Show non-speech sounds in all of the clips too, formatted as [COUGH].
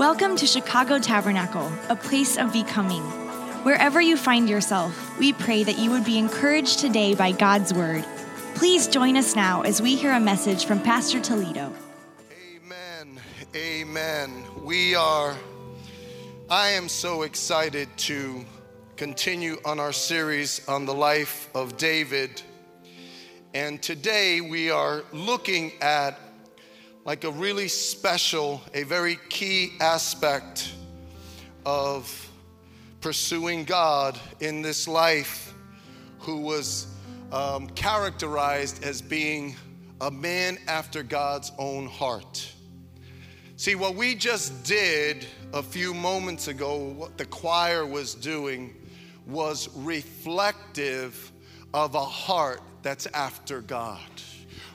Welcome to Chicago Tabernacle, a place of becoming. Wherever you find yourself, we pray that you would be encouraged today by God's word. Please join us now as we hear a message from Pastor Toledo. Amen. Amen. We are, I am so excited to continue on our series on the life of David. And today we are looking at like a really special, a very key aspect of pursuing God in this life, who was um, characterized as being a man after God's own heart. See, what we just did a few moments ago, what the choir was doing, was reflective of a heart that's after God.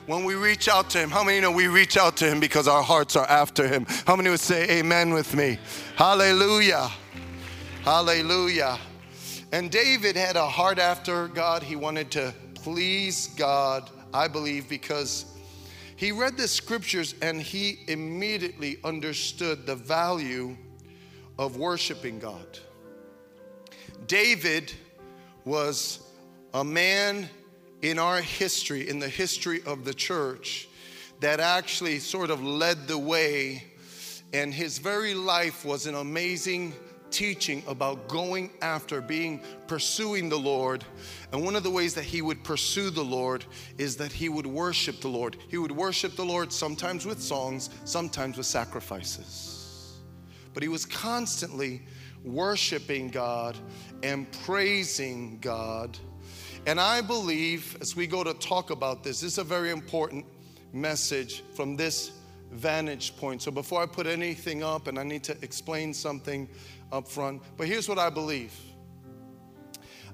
When we reach out to Him, how many know we reach out to Him because our hearts are after Him? How many would say amen with me? Hallelujah. Hallelujah. And David had a heart after God. He wanted to please God, I believe, because he read the scriptures and he immediately understood the value of worshiping God. David was a man in our history, in the history of the church, that actually sort of led the way, and his very life was an amazing teaching about going after, being, pursuing the Lord. And one of the ways that he would pursue the Lord is that he would worship the Lord. He would worship the Lord sometimes with songs, sometimes with sacrifices. But he was constantly worshiping God and praising God. And I believe as we go to talk about this, this is a very important message from this vantage point. So before I put anything up, and I need to explain something up front, but here's what I believe.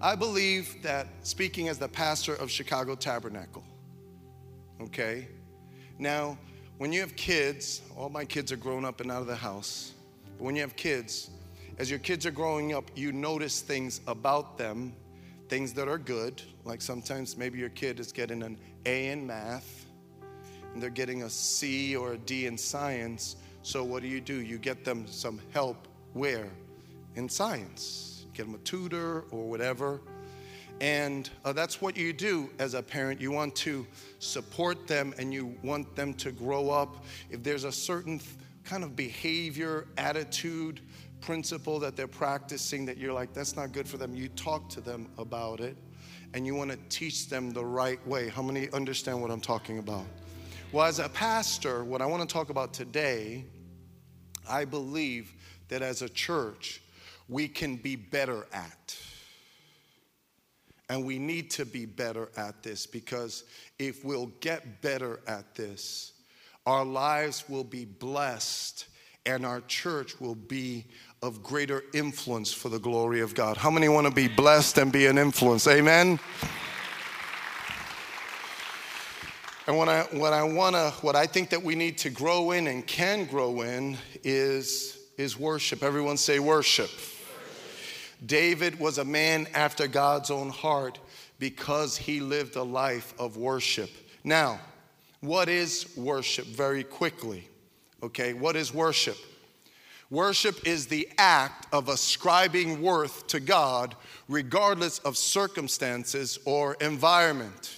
I believe that speaking as the pastor of Chicago Tabernacle, okay? Now, when you have kids, all my kids are grown up and out of the house, but when you have kids, as your kids are growing up, you notice things about them, things that are good, like sometimes maybe your kid is getting an A in math and they're getting a C or a D in science. So, what do you do? You get them some help where? In science. Get them a tutor or whatever. And uh, that's what you do as a parent. You want to support them and you want them to grow up. If there's a certain kind of behavior, attitude, principle that they're practicing that you're like, that's not good for them, you talk to them about it and you want to teach them the right way. How many understand what I'm talking about? Well, as a pastor, what I want to talk about today, I believe that as a church, we can be better at. And we need to be better at this because if we'll get better at this, our lives will be blessed and our church will be of greater influence for the glory of God. How many want to be blessed and be an influence? Amen. And what I, what I want to, what I think that we need to grow in and can grow in is, is worship. Everyone say worship. David was a man after God's own heart because he lived a life of worship. Now, what is worship? Very quickly. Okay, what is worship? Worship is the act of ascribing worth to God regardless of circumstances or environment.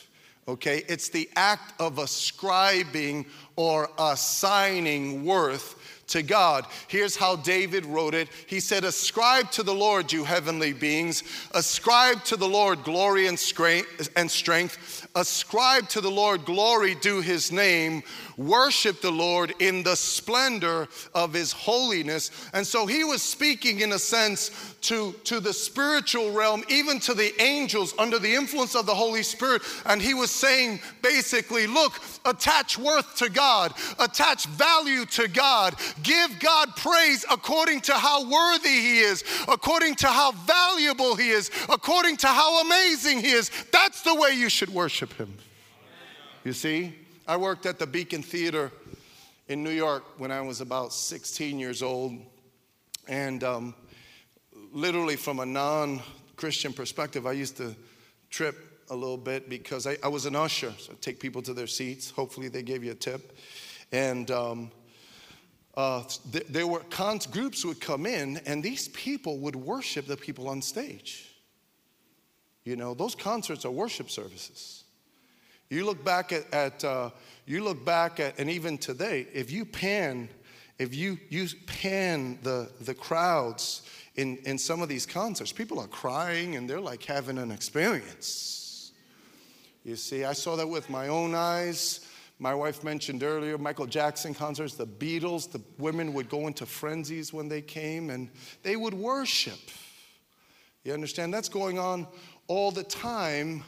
Okay, it's the act of ascribing or assigning worth to God. Here's how David wrote it. He said, Ascribe to the Lord, you heavenly beings. Ascribe to the Lord glory and strength. Ascribe to the Lord glory due his name. Worship the Lord in the splendor of his holiness. And so he was speaking, in a sense, to, to the spiritual realm, even to the angels under the influence of the Holy Spirit. And he was saying, basically, look, attach worth to God, attach value to God, give God praise according to how worthy he is, according to how valuable he is, according to how amazing he is. That's the way you should worship him. You see? I worked at the Beacon Theater in New York when I was about 16 years old. And um, literally, from a non Christian perspective, I used to trip a little bit because I, I was an usher. So I'd take people to their seats. Hopefully, they gave you a tip. And um, uh, th- there were con- groups would come in, and these people would worship the people on stage. You know, those concerts are worship services. You look back at, at uh, you look back at, and even today, if you pan, if you you pan the the crowds in in some of these concerts, people are crying and they're like having an experience. You see, I saw that with my own eyes. My wife mentioned earlier Michael Jackson concerts, the Beatles, the women would go into frenzies when they came and they would worship. You understand? That's going on all the time.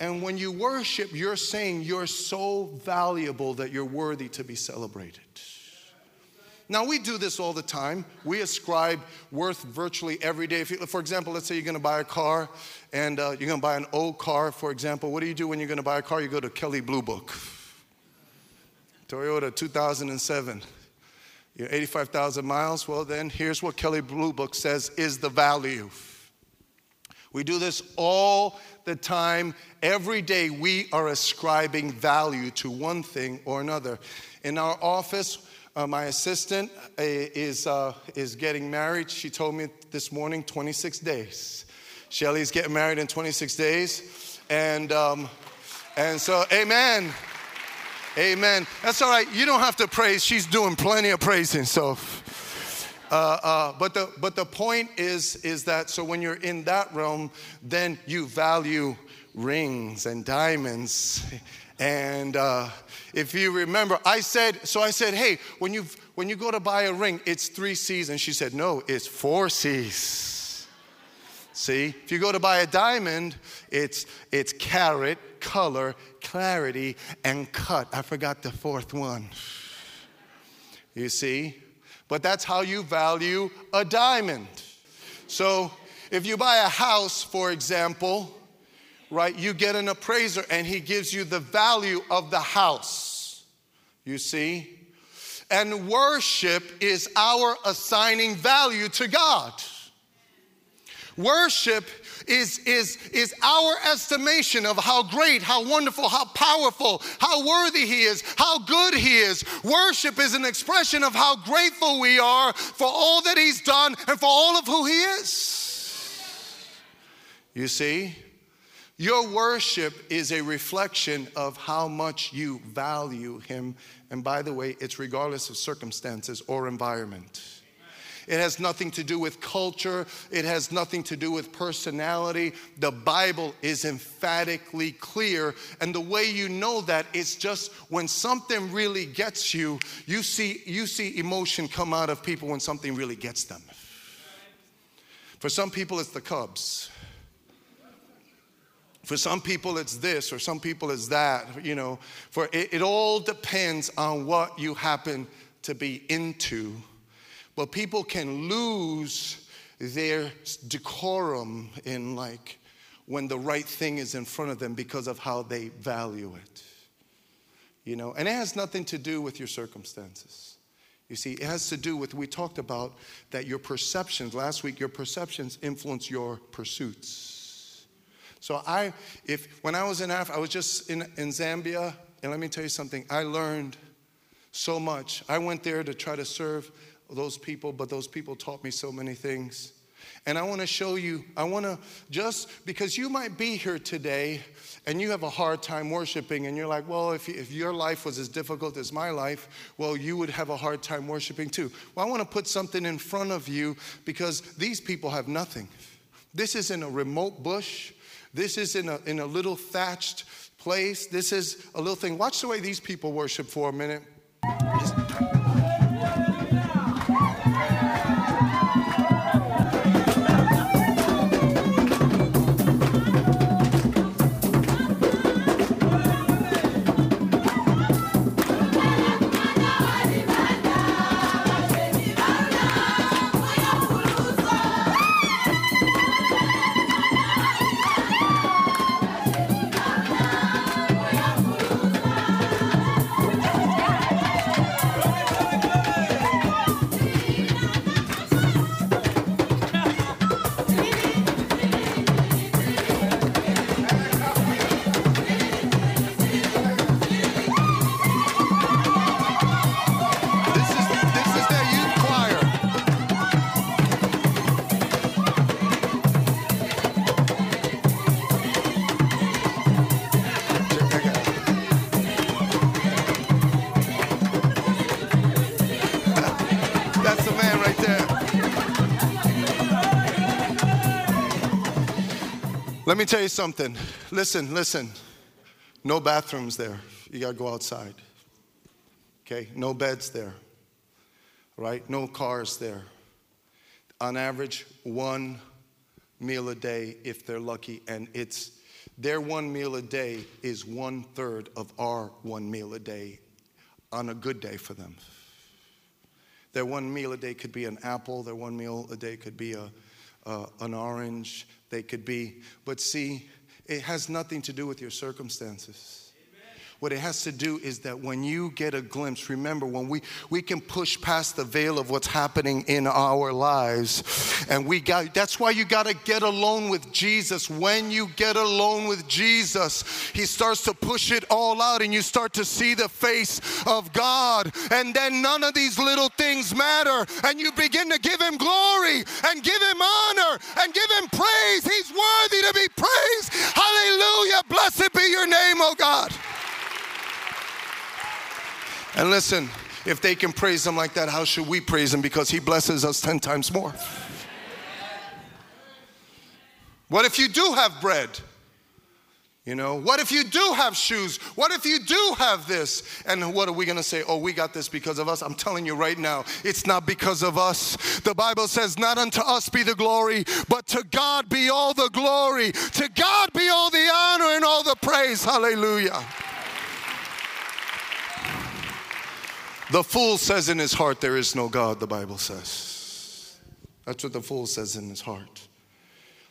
And when you worship, you're saying you're so valuable that you're worthy to be celebrated. Now, we do this all the time. We ascribe worth virtually every day. You, for example, let's say you're going to buy a car and uh, you're going to buy an old car, for example. What do you do when you're going to buy a car? You go to Kelley Blue Book. Toyota 2007. You're 85,000 miles. Well, then here's what Kelley Blue Book says is the value. We do this all the time. Every day we are ascribing value to one thing or another. In our office, uh, my assistant uh, is, uh, is getting married. She told me this morning 26 days. Shelly's getting married in 26 days. And, um, and so, amen. Amen. That's all right. You don't have to praise. She's doing plenty of praising. So, uh, uh, but the but the point is is that so when you're in that realm, then you value rings and diamonds. [LAUGHS] And uh, if you remember, I said so. I said, hey, when you when you go to buy a ring, it's three C's. And she said, no, it's four C's. See, if you go to buy a diamond, it's it's carat, color, clarity, and cut. I forgot the fourth one. You see? But that's how you value a diamond. So if you buy a house, for example, right, you get an appraiser and he gives you the value of the house. You see? And worship is our assigning value to God. Worship is, is, is our estimation of how great, how wonderful, how powerful, how worthy He is, how good He is. Worship is an expression of how grateful we are for all that He's done and for all of who He is. You see? Your worship is a reflection of how much you value Him. And by the way, it's regardless of circumstances or environment. It has nothing to do with culture. It has nothing to do with personality. The Bible is emphatically clear. And the way you know that is just when something really gets you, you see, you see emotion come out of people when something really gets them. For some people, it's the Cubs. For some people, it's this, or some people, it's that, you know. For it, it all depends on what you happen to be into but people can lose their decorum in like when the right thing is in front of them because of how they value it. You know, and it has nothing to do with your circumstances. You see, it has to do with, we talked about that your perceptions, last week, your perceptions influence your pursuits. So I, if, when I was in Africa, I was just in, in Zambia, and let me tell you something, I learned so much. I went there to try to serve those people, but those people taught me so many things. And I want to show you, I want to just because you might be here today and you have a hard time worshiping, and you're like, well, if, if your life was as difficult as my life, well, you would have a hard time worshiping too. Well, I want to put something in front of you because these people have nothing. This is in a remote bush, this is in a, in a little thatched place, this is a little thing. Watch the way these people worship for a minute. Just, me tell you something. Listen, listen. No bathrooms there. You got to go outside. Okay? No beds there. Right? No cars there. On average, one meal a day if they're lucky, and it's their one meal a day is one third of our one meal a day on a good day for them. Their one meal a day could be an apple, their one meal a day could be a, uh, an orange, they could be, but see, it has nothing to do with your circumstances. What it has to do is that when you get a glimpse, remember when we, we can push past the veil of what's happening in our lives. And we got that's why you gotta get alone with Jesus. When you get alone with Jesus, He starts to push it all out and you start to see the face of God. And then none of these little things matter. And you begin to give Him glory and give Him honor and give Him praise. He's worthy to be praised. Hallelujah. Blessed be your name, oh God. And listen, if they can praise him like that, how should we praise him? Because he blesses us 10 times more. What if you do have bread? You know, what if you do have shoes? What if you do have this? And what are we to say? Oh, we got this because of us. I'm telling you right now, it's not because of us. The Bible says, Not unto us be the glory, but to God be all the glory. To God be all the honor and all the praise. Hallelujah. The fool says in his heart, There is no God, the Bible says. That's what the fool says in his heart.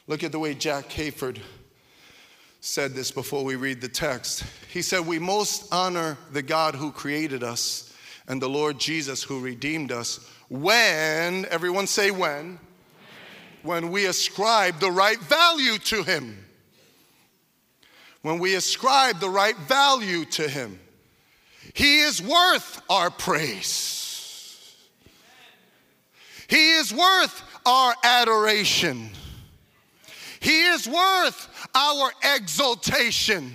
Look at the way Jack Hayford said this before we read the text. He said, We most honor the God who created us and the Lord Jesus who redeemed us when, everyone say when, when we ascribe the right value to him. When we ascribe the right value to him. He is worth our praise. He is worth our adoration. He is worth our exaltation.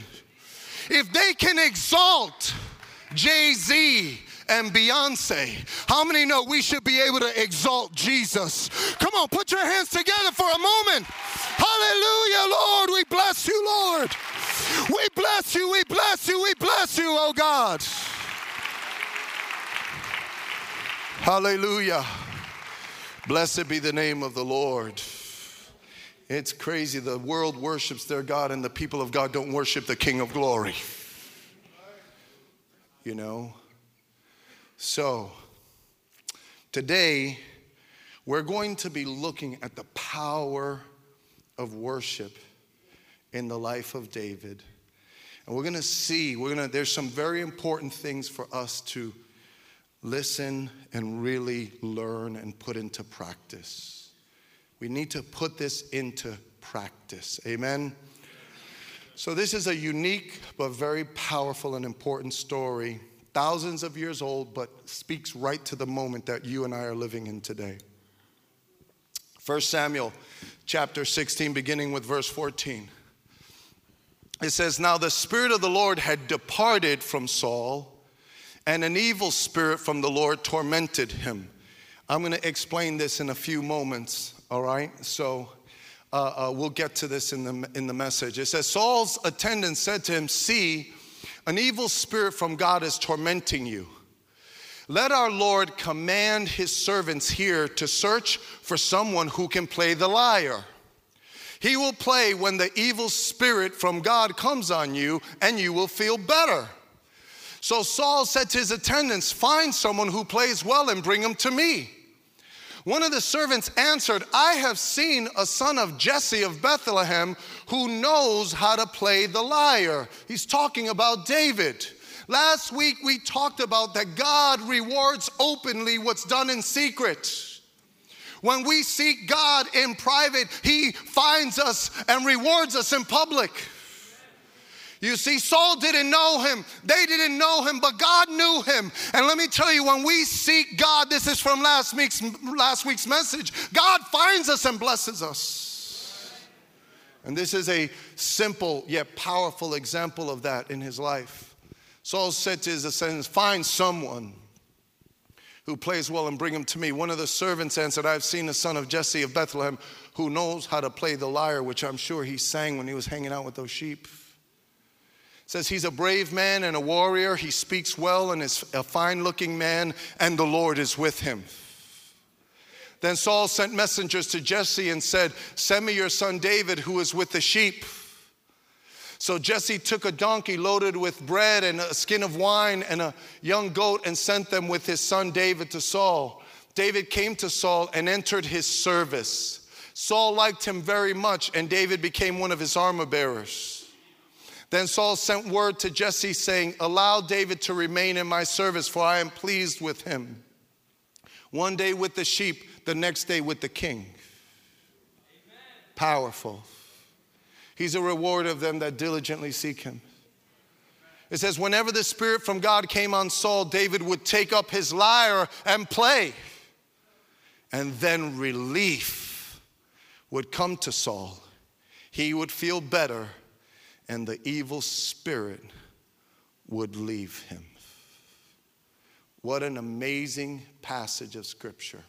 If they can exalt Jay Z and Beyonce, how many know we should be able to exalt Jesus? Come on, put your hands together for a moment. Hallelujah, Lord. We bless you, Lord. We bless you, we bless you, we bless you, oh God. Hallelujah. Blessed be the name of the Lord. It's crazy. The world worships their God, and the people of God don't worship the King of glory. You know? So, today, we're going to be looking at the power of worship in the life of David. And we're going to see, we're going to, there's some very important things for us to listen and really learn and put into practice. We need to put this into practice. Amen. So, this is a unique but very powerful and important story, thousands of years old, but speaks right to the moment that you and I are living in today. 1 Samuel chapter 16, beginning with verse 14. It says, Now the Spirit of the Lord had departed from Saul and an evil spirit from the Lord tormented him. I'm going to explain this in a few moments, all right? So uh, uh, we'll get to this in the, in the message. It says, Saul's attendant said to him, See, an evil spirit from God is tormenting you. Let our Lord command his servants here to search for someone who can play the lyre. He will play when the evil spirit from God comes on you, and you will feel better. So Saul said to his attendants, Find someone who plays well and bring him to me. One of the servants answered, I have seen a son of Jesse of Bethlehem who knows how to play the lyre. He's talking about David. Last week we talked about that God rewards openly what's done in secret. When we seek God in private, He finds us and rewards us in public. You see, Saul didn't know him. They didn't know him, but God knew him. And let me tell you, when we seek God, this is from last week's, last week's message, God finds us and blesses us. And this is a simple yet powerful example of that in his life. Saul said to his ascendants, Find someone who plays well and bring him to me. One of the servants answered, I've seen the son of Jesse of Bethlehem who knows how to play the lyre, which I'm sure he sang when he was hanging out with those sheep. Says he's a brave man and a warrior. He speaks well and is a fine looking man, and the Lord is with him. Then Saul sent messengers to Jesse and said, Send me your son David, who is with the sheep. So Jesse took a donkey loaded with bread and a skin of wine and a young goat and sent them with his son David to Saul. David came to Saul and entered his service. Saul liked him very much, and David became one of his armor bearers. Then Saul sent word to Jesse, saying, Allow David to remain in my service, for I am pleased with him. One day with the sheep, the next day with the king. Amen. Powerful. He's a reward of them that diligently seek him. It says, whenever the Spirit from God came on Saul, David would take up his lyre and play. And then relief would come to Saul. He would feel better, and the evil spirit would leave him. What an amazing passage of Scripture.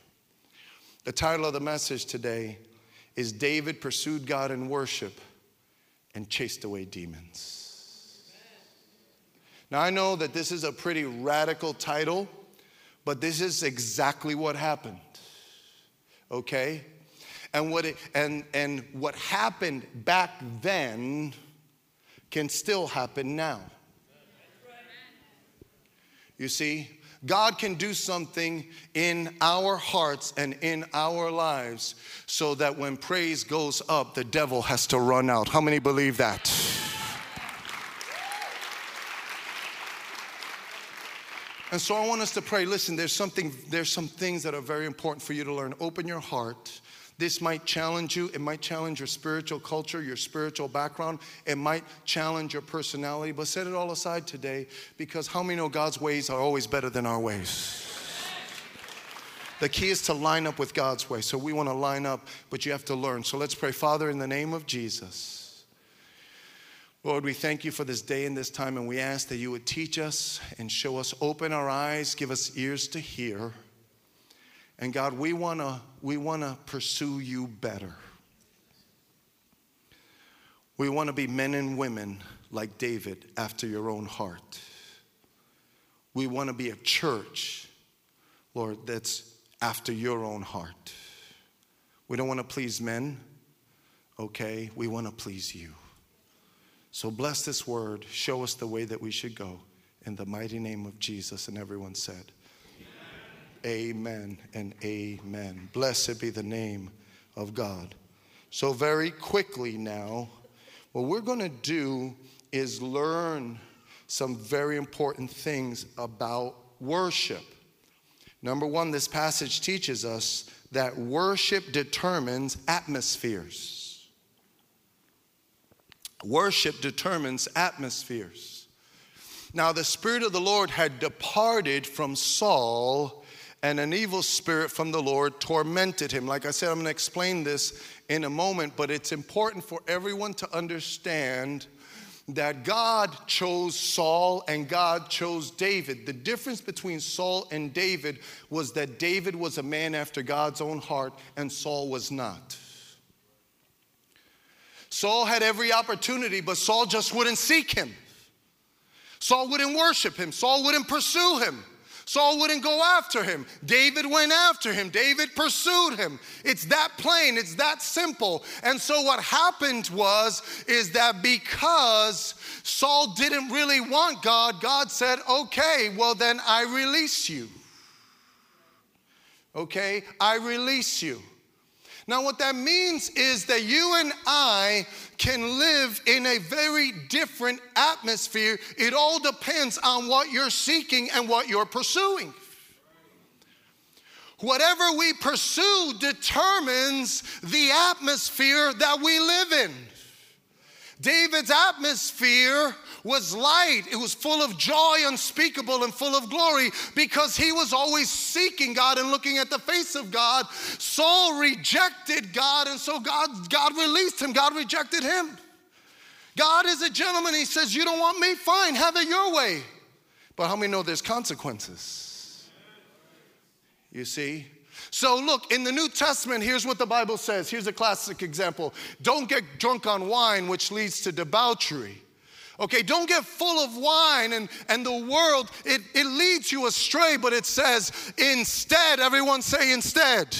The title of the message today is David Pursued God in Worship and chased away demons. Now, I know that this is a pretty radical title, but this is exactly what happened. Okay? And what, it, and, and what happened back then can still happen now. You see, God can do something in our hearts and in our lives so that when praise goes up, the devil has to run out. How many believe that? And so I want us to pray. Listen, there's something, there's some things that are very important for you to learn. Open your heart this might challenge you. It might challenge your spiritual culture, your spiritual background. It might challenge your personality. But set it all aside today because how many know God's ways are always better than our ways? The key is to line up with God's way. So we want to line up, but you have to learn. So let's pray. Father, in the name of Jesus. Lord, we thank you for this day and this time, and we ask that you would teach us and show us, open our eyes, give us ears to hear. And God, we want to we want to pursue you better. We want to be men and women like David after your own heart. We want to be a church, Lord, that's after your own heart. We don't want to please men, okay? We want to please you. So bless this word. Show us the way that we should go. In the mighty name of Jesus. And everyone said, Amen and amen. Blessed be the name of God. So, very quickly now, what we're going to do is learn some very important things about worship. Number one, this passage teaches us that worship determines atmospheres. Worship determines atmospheres. Now, the Spirit of the Lord had departed from Saul and an evil spirit from the Lord tormented him. Like I said, I'm going to explain this in a moment, but it's important for everyone to understand that God chose Saul and God chose David. The difference between Saul and David was that David was a man after God's own heart and Saul was not. Saul had every opportunity, but Saul just wouldn't seek him. Saul wouldn't worship him. Saul wouldn't pursue him. Saul wouldn't go after him. David went after him. David pursued him. It's that plain, it's that simple. And so what happened was is that because Saul didn't really want God, God said, "Okay, well then I release you." Okay? I release you. Now, what that means is that you and I can live in a very different atmosphere. It all depends on what you're seeking and what you're pursuing. Whatever we pursue determines the atmosphere that we live in. David's atmosphere was light. It was full of joy unspeakable and full of glory because he was always seeking God and looking at the face of God. Saul rejected God, and so God, God released him. God rejected him. God is a gentleman. He says, You don't want me? Fine, have it your way. But how many know there's consequences? You see? So, look, in the New Testament, here's what the Bible says. Here's a classic example Don't get drunk on wine, which leads to debauchery. Okay, don't get full of wine and, and the world, it, it leads you astray, but it says instead, everyone say instead.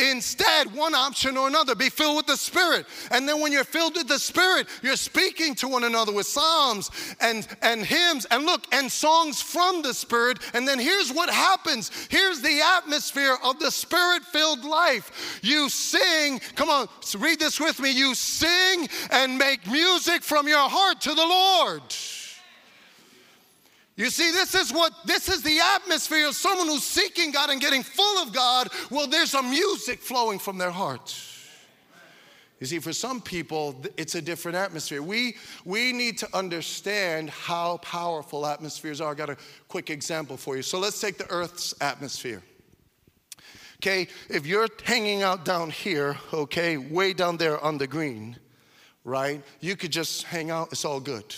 Instead, one option or another, be filled with the Spirit. And then when you're filled with the Spirit, you're speaking to one another with psalms and, and hymns and look, and songs from the Spirit. And then here's what happens here's the atmosphere of the Spirit filled life. You sing, come on, read this with me. You sing and make music from your heart to the Lord. You see, this is what this is the atmosphere of someone who's seeking God and getting full of God. Well, there's a music flowing from their heart. You see, for some people, it's a different atmosphere. We, we need to understand how powerful atmospheres are. I got a quick example for you. So let's take the Earth's atmosphere. Okay, if you're hanging out down here, okay, way down there on the green, right, you could just hang out, it's all good.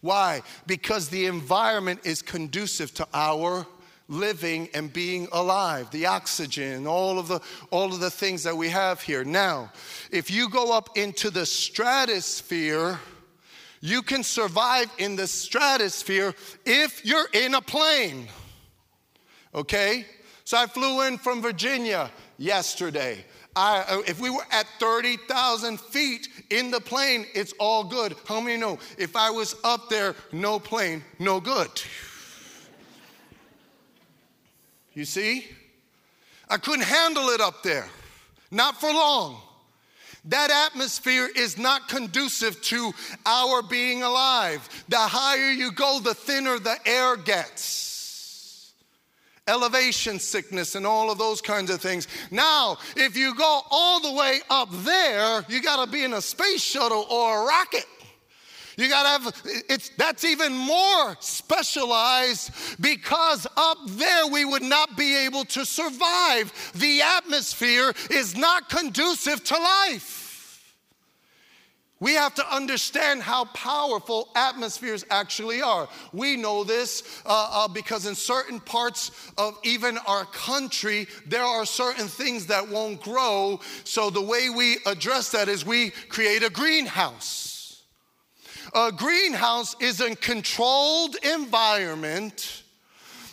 Why? Because the environment is conducive to our living and being alive. The oxygen all of the all of the things that we have here. Now if you go up into the stratosphere you can survive in the stratosphere if you're in a plane. Okay? So i flew in from virginia yesterday I, uh, if we were at 30,000 feet in the plane, it's all good. How many know? If I was up there, no plane, no good. You see? I couldn't handle it up there, not for long. That atmosphere is not conducive to our being alive. The higher you go, the thinner the air gets elevation sickness and all of those kinds of things. Now, if you go all the way up there, you got to be in a space shuttle or a rocket. You got to have it's that's even more specialized because up there we would not be able to survive. The atmosphere is not conducive to life. We have to understand how powerful atmospheres actually are. We know this uh, uh, because in certain parts of even our country, there are certain things that won't grow. So the way we address that is we create a greenhouse. A greenhouse is a controlled environment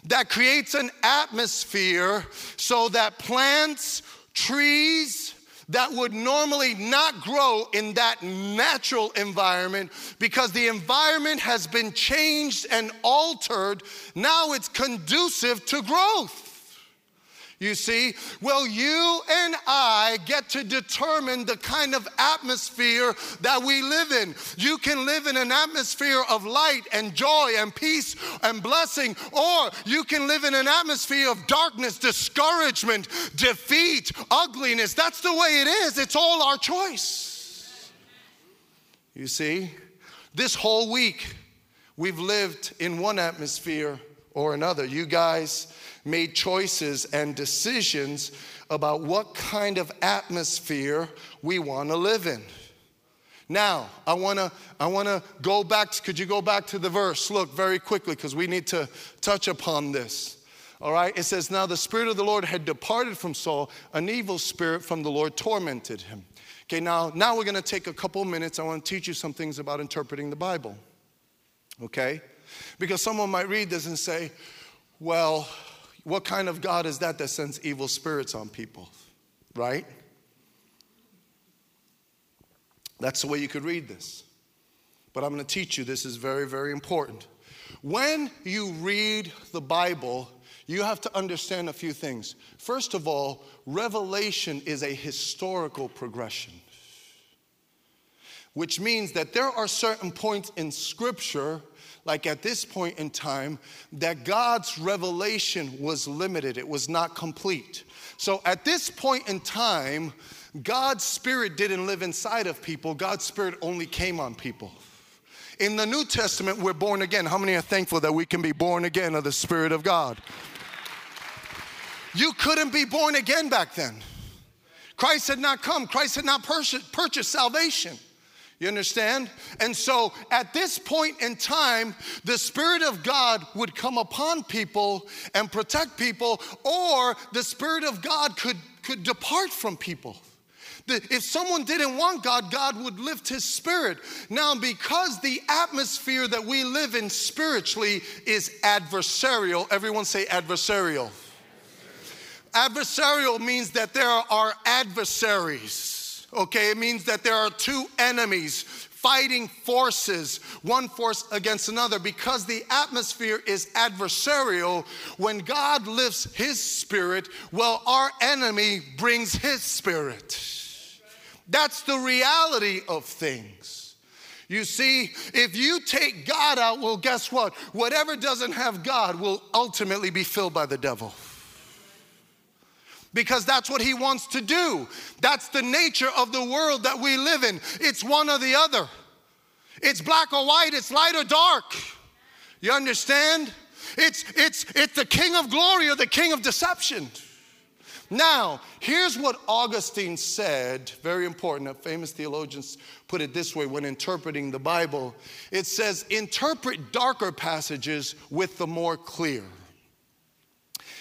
that creates an atmosphere so that plants, trees, that would normally not grow in that natural environment because the environment has been changed and altered. Now it's conducive to growth. You see, well, you and I get to determine the kind of atmosphere that we live in. You can live in an atmosphere of light and joy and peace and blessing, or you can live in an atmosphere of darkness, discouragement, defeat, ugliness. That's the way it is. It's all our choice. You see, this whole week we've lived in one atmosphere or another. You guys made choices and decisions about what kind of atmosphere we want to live in. Now, I want to I want to go back could you go back to the verse? Look very quickly because we need to touch upon this. All right? It says now the spirit of the Lord had departed from Saul, an evil spirit from the Lord tormented him. Okay, now now we're to take a couple minutes. I want to teach you some things about interpreting the Bible. Okay? Because someone might read this and say, "Well, what kind of God is that that sends evil spirits on people? Right? That's the way you could read this. But I'm going to teach you this is very, very important. When you read the Bible, you have to understand a few things. First of all, revelation is a historical progression, which means that there are certain points in Scripture like at this point in time, that God's revelation was limited, it was not complete. So at this point in time, God's Spirit didn't live inside of people, God's Spirit only came on people. In the New Testament, we're born again. How many are thankful that we can be born again of the Spirit of God? You couldn't be born again back then. Christ had not come, Christ had not purchased, salvation. You understand? And so at this point in time, the Spirit of God would come upon people and protect people, or the Spirit of God could, could depart from people. If someone didn't want God, God would lift his spirit. Now, because the atmosphere that we live in spiritually is adversarial, everyone say adversarial. Adversarial means that there are adversaries okay? It means that there are two enemies fighting forces, one force against another, because the atmosphere is adversarial. When God lifts his spirit, well, our enemy brings his spirit. That's the reality of things. You see, if you take God out, well, guess what? Whatever doesn't have God will ultimately be filled by the devil because that's what he wants to do. That's the nature of the world that we live in. It's one or the other. It's black or white, it's light or dark. You understand? It's it's it's the king of glory or the king of deception. Now, here's what Augustine said, very important. A famous theologians put it this way when interpreting the Bible. It says, interpret darker passages with the more clear.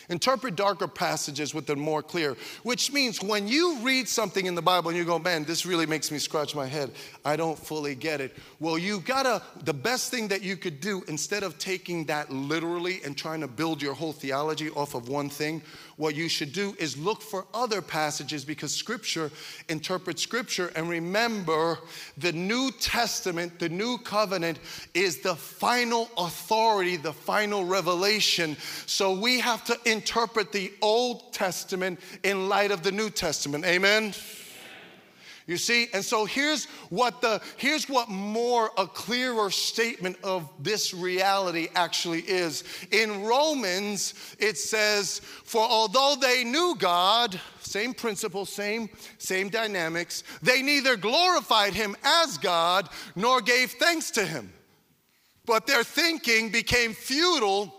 Interpret darker passages with the more clear, which means when you read something in the Bible and you go, man, this really makes me scratch my head, I don't fully get it. Well, you gotta, the best thing that you could do instead of taking that literally and trying to build your whole theology off of one thing, what you should do is look for other passages because scripture interprets scripture. And remember, the New Testament, the new covenant, is the final authority, the final revelation. So we have to interpret the Old Testament in light of the New Testament. Amen. You see, and so here's what the here's what more a clearer statement of this reality actually is. In Romans, it says, "For although they knew God, same principle, same same dynamics, they neither glorified him as God nor gave thanks to him. But their thinking became futile,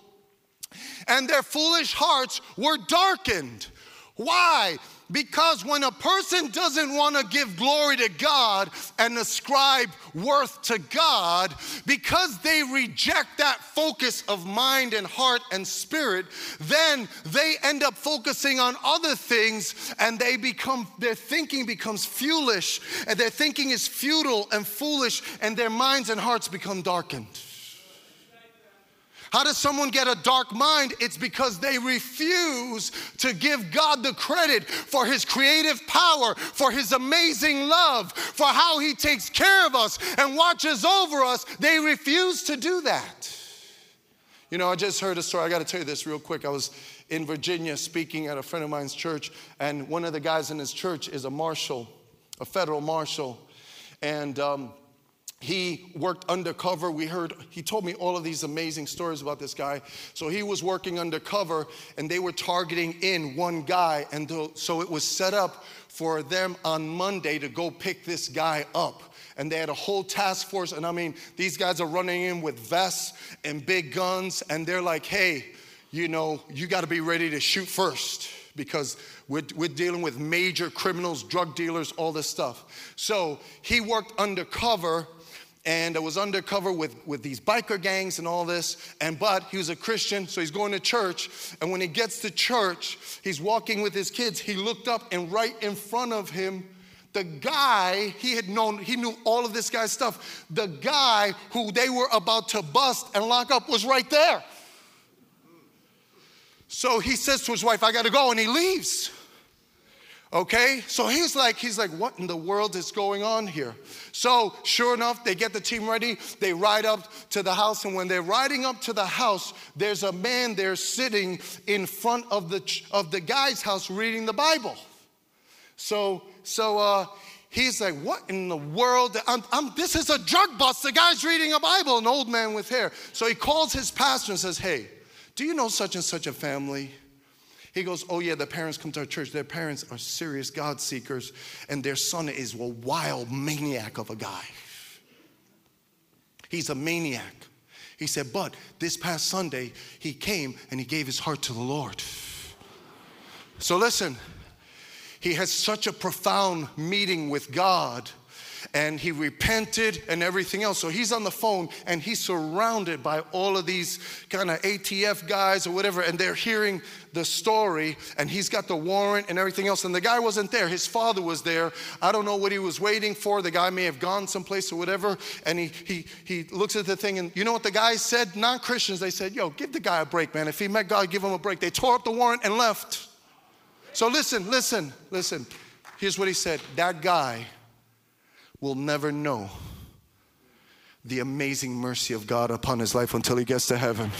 and their foolish hearts were darkened." Why? Because when a person doesn't want to give glory to God and ascribe worth to God, because they reject that focus of mind and heart and spirit, then they end up focusing on other things and they become, their thinking becomes foolish, and their thinking is futile and foolish, and their minds and hearts become darkened. How does someone get a dark mind? It's because they refuse to give God the credit for His creative power, for His amazing love, for how He takes care of us and watches over us. They refuse to do that. You know, I just heard a story. I got to tell you this real quick. I was in Virginia speaking at a friend of mine's church, and one of the guys in his church is a marshal, a federal marshal. And, um, he worked undercover. We heard, he told me all of these amazing stories about this guy. So he was working undercover and they were targeting in one guy. And so it was set up for them on Monday to go pick this guy up. And they had a whole task force. And I mean, these guys are running in with vests and big guns. And they're like, hey, you know, you got to be ready to shoot first because we're, we're dealing with major criminals, drug dealers, all this stuff. So he worked undercover and was undercover with, with these biker gangs and all this. And but he was a Christian, so he's going to church. And when he gets to church, he's walking with his kids. He looked up, and right in front of him, the guy he had known, he knew all of this guy's stuff. The guy who they were about to bust and lock up was right there. So he says to his wife, I gotta go, and he leaves. Okay? So he's like, he's like, what in the world is going on here? So sure enough, they get the team ready, they ride up to the house, and when they're riding up to the house, there's a man there sitting in front of the of the guy's house reading the Bible. So, so uh he's like, What in the world? I'm, I'm, this is a drug bust. The guy's reading a Bible, an old man with hair. So he calls his pastor and says, Hey, do you know such and such a family? He goes, Oh, yeah, the parents come to our church. Their parents are serious God seekers, and their son is a wild maniac of a guy. He's a maniac. He said, But this past Sunday, he came and he gave his heart to the Lord. So listen, he has such a profound meeting with God and he repented and everything else. So he's on the phone and he's surrounded by all of these kind of ATF guys or whatever, and they're hearing the story and he's got the warrant and everything else. And the guy wasn't there, his father was there. I don't know what he was waiting for. The guy may have gone someplace or whatever. And he, he, he looks at the thing, and you know what the guy said? Non Christians, they said, Yo, give the guy a break, man. If he met God, give him a break. They tore up the warrant and left. So listen, listen, listen. Here's what he said That guy will never know the amazing mercy of God upon his life until he gets to heaven.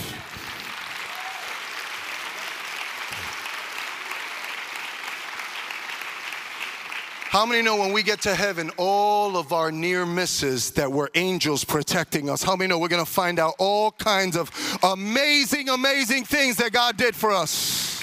How many know when we get to heaven, all of our near misses that were angels protecting us? How many know we're gonna find out all kinds of amazing, amazing things that God did for us?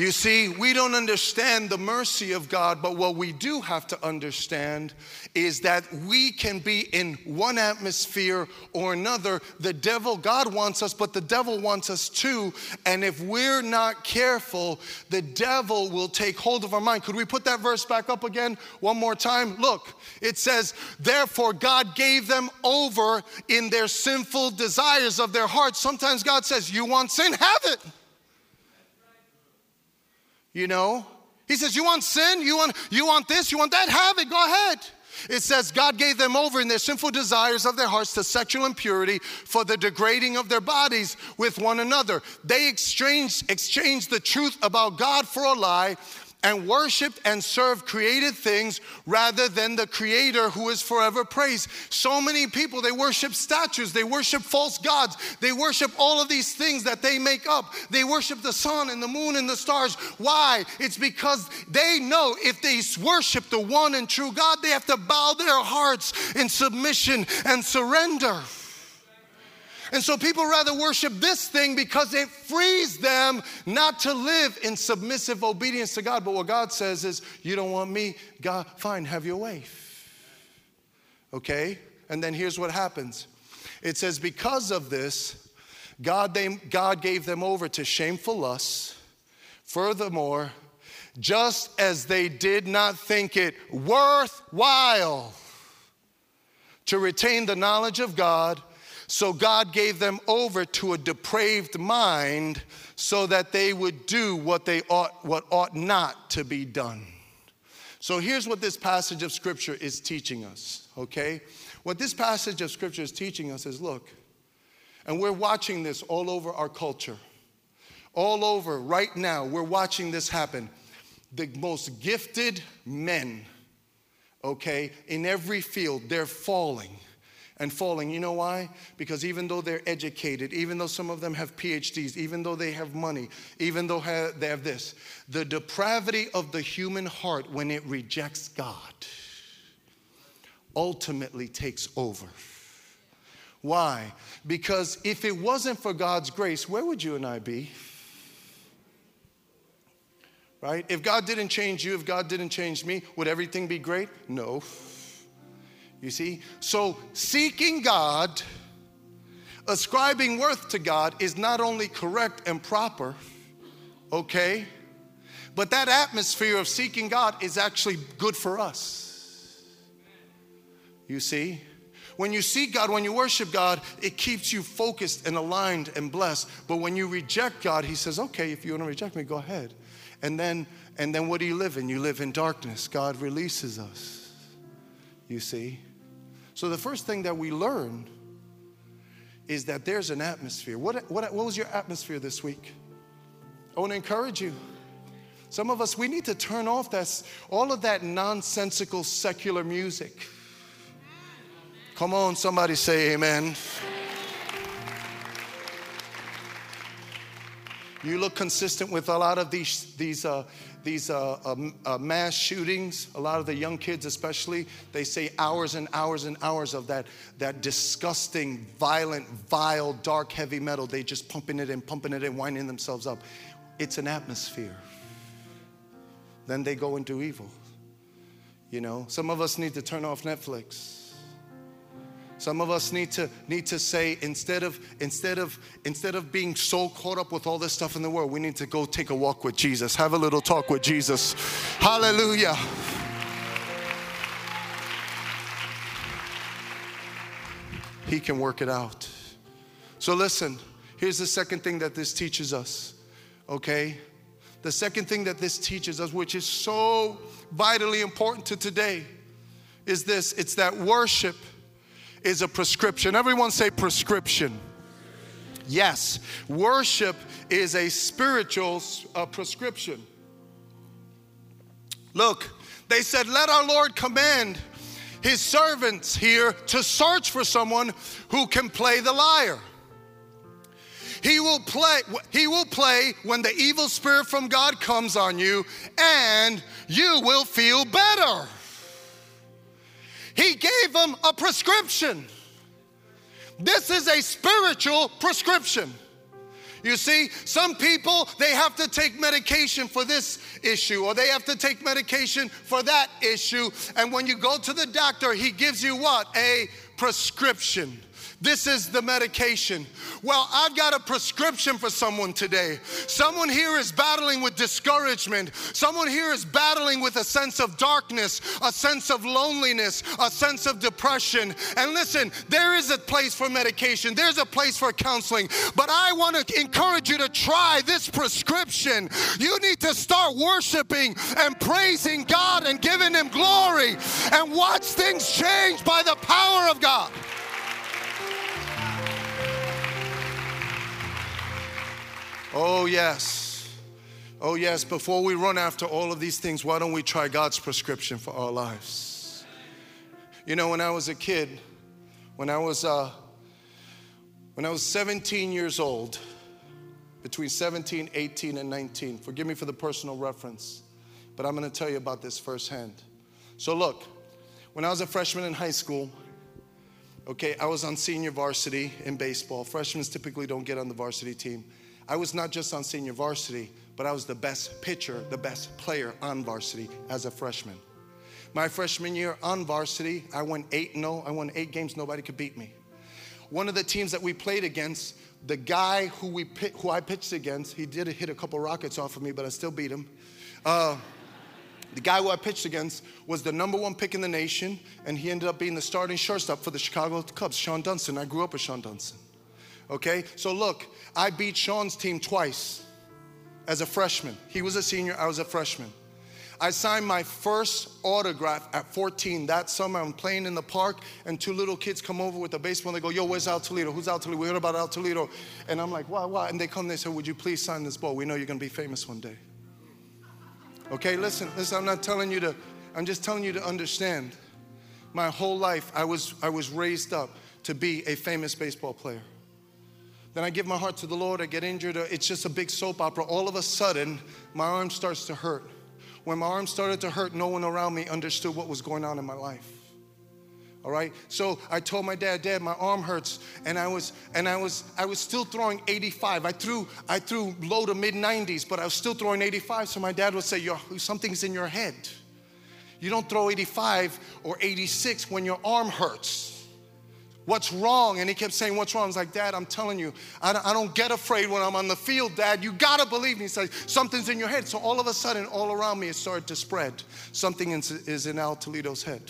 You see, we don't understand the mercy of God, but what we do have to understand is that we can be in one atmosphere or another. The devil, God wants us, but the devil wants us too. And if we're not careful, the devil will take hold of our mind. Could we put that verse back up again one more time? Look, it says, Therefore, God gave them over in their sinful desires of their hearts. Sometimes God says, You want sin? Have it. You know? He says, You want sin? You want, you want this? You want that? Have it. Go ahead. It says, God gave them over in their sinful desires of their hearts to sexual impurity for the degrading of their bodies with one another. They exchanged, exchanged the truth about God for a lie and worshiped and served created things rather than the creator who is forever praised. So many people, they worship statues, they worship false gods, they worship all of these things that they make up. They worship the sun and the moon and the stars. Why? It's because they know if they worship the one and true God, they have to bow their hearts in submission and surrender. And so people rather worship this thing because it frees them not to live in submissive obedience to God. But what God says is, You don't want me? God, fine, have your way. Okay? And then here's what happens it says, Because of this, God, they, God gave them over to shameful lusts. Furthermore, just as they did not think it worthwhile to retain the knowledge of God, so God gave them over to a depraved mind so that they would do what they ought what ought not to be done. So here's what this passage of scripture is teaching us, okay? What this passage of scripture is teaching us is look, and we're watching this all over our culture. All over right now, we're watching this happen. The most gifted men, okay, in every field, they're falling and falling. You know why? Because even though they're educated, even though some of them have PhDs, even though they have money, even though they have this, the depravity of the human heart when it rejects God ultimately takes over. Why? Because if it wasn't for God's grace, where would you and I be? Right? If God didn't change you, if God didn't change me, would everything be great? No. You see? So seeking God, ascribing worth to God is not only correct and proper, okay? But that atmosphere of seeking God is actually good for us. You see? When you seek God, when you worship God, it keeps you focused and aligned and blessed. But when you reject God, He says, okay, if you want to reject me, go ahead. And then, and then what do you live in? You live in darkness. God releases us. You see? So the first thing that we learn is that there's an atmosphere. What, what, what was your atmosphere this week? I want to encourage you. Some of us, we need to turn off that, all of that nonsensical secular music. Come on, somebody say amen. You look consistent with a lot of these, these uh, these uh, um, uh, mass shootings, a lot of the young kids especially, they say hours and hours and hours of that, that disgusting, violent, vile, dark, heavy metal. They just pumping it in, pumping it in, winding themselves up. It's an atmosphere. Then they go into evil. You know, some of us need to turn off Netflix. Some of us need to need to say instead of instead of instead of being so caught up with all this stuff in the world, we need to go take a walk with Jesus, have a little talk with Jesus. Hallelujah. He can work it out. So listen, here's the second thing that this teaches us. Okay? The second thing that this teaches us, which is so vitally important to today, is this it's that worship is a prescription. Everyone say prescription. Yes, worship is a spiritual uh, prescription. Look, they said, Let our Lord command his servants here to search for someone who can play the lyre. He will play he will play when the evil spirit from God comes on you and you will feel better. He gave them a prescription. This is a spiritual prescription. You see, some people, they have to take medication for this issue or they have to take medication for that issue. And when you go to the doctor, he gives you what? A prescription. This is the medication. Well, I've got a prescription for someone today. Someone here is battling with discouragement. Someone here is battling with a sense of darkness, a sense of loneliness, a sense of depression. And listen, there is a place for medication, there's a place for counseling. But I want to encourage you to try this prescription. You need to start worshiping and praising God and giving Him glory and watch things change by the power of God. Oh, yes. Oh, yes. Before we run after all of these things, why don't we try God's prescription for our lives? You know, when I was a kid, when I was, uh, when I was 17 years old, between 17, 18, and 19, forgive me for the personal reference, but I'm going to tell you about this firsthand. So, look, when I was a freshman in high school, okay, I was on senior varsity in baseball. Freshmen typically don't get on the varsity team. I was not just on senior varsity, but I was the best pitcher, the best player on varsity as a freshman. My freshman year on varsity, I went 8 0. I won eight games, nobody could beat me. One of the teams that we played against, the guy who, we, who I pitched against, he did hit a couple rockets off of me, but I still beat him. Uh, the guy who I pitched against was the number one pick in the nation, and he ended up being the starting shortstop for the Chicago Cubs, Shawon Dunston. I grew up with Shawon Dunston. Okay, so look, I beat Shawon's team twice as a freshman. He was a senior, I was a freshman. I signed my first autograph at 14 that summer. I'm playing in the park, and two little kids come over with a baseball. And they go, "Yo, where's Al Toledo? Who's Al Toledo? We heard about Al Toledo." And I'm like, "Why? Why?" And they come. They say, "Would you please sign this ball? We know you're gonna be famous one day." Okay, listen, listen. I'm not telling you to. I'm just telling you to understand. My whole life, I was I was raised up to be a famous baseball player. Then I give my heart to the Lord, I get injured. It's just a big soap opera. All of a sudden, my arm starts to hurt. When my arm started to hurt, no one around me understood what was going on in my life. All right? So I told my dad, Dad, my arm hurts. And I was and I was I was still throwing 85. I threw I threw low to mid 90s, but I was still throwing 85. So my dad would say, something's in your head. You don't throw 85 or 86 when your arm hurts. What's wrong? And he kept saying, What's wrong? I was like, Dad, I'm telling you, I don't, I don't get afraid when I'm on the field, Dad. You gotta believe me. He said, Something's in your head. So all of a sudden, all around me, it started to spread. Something is in Al Toledo's head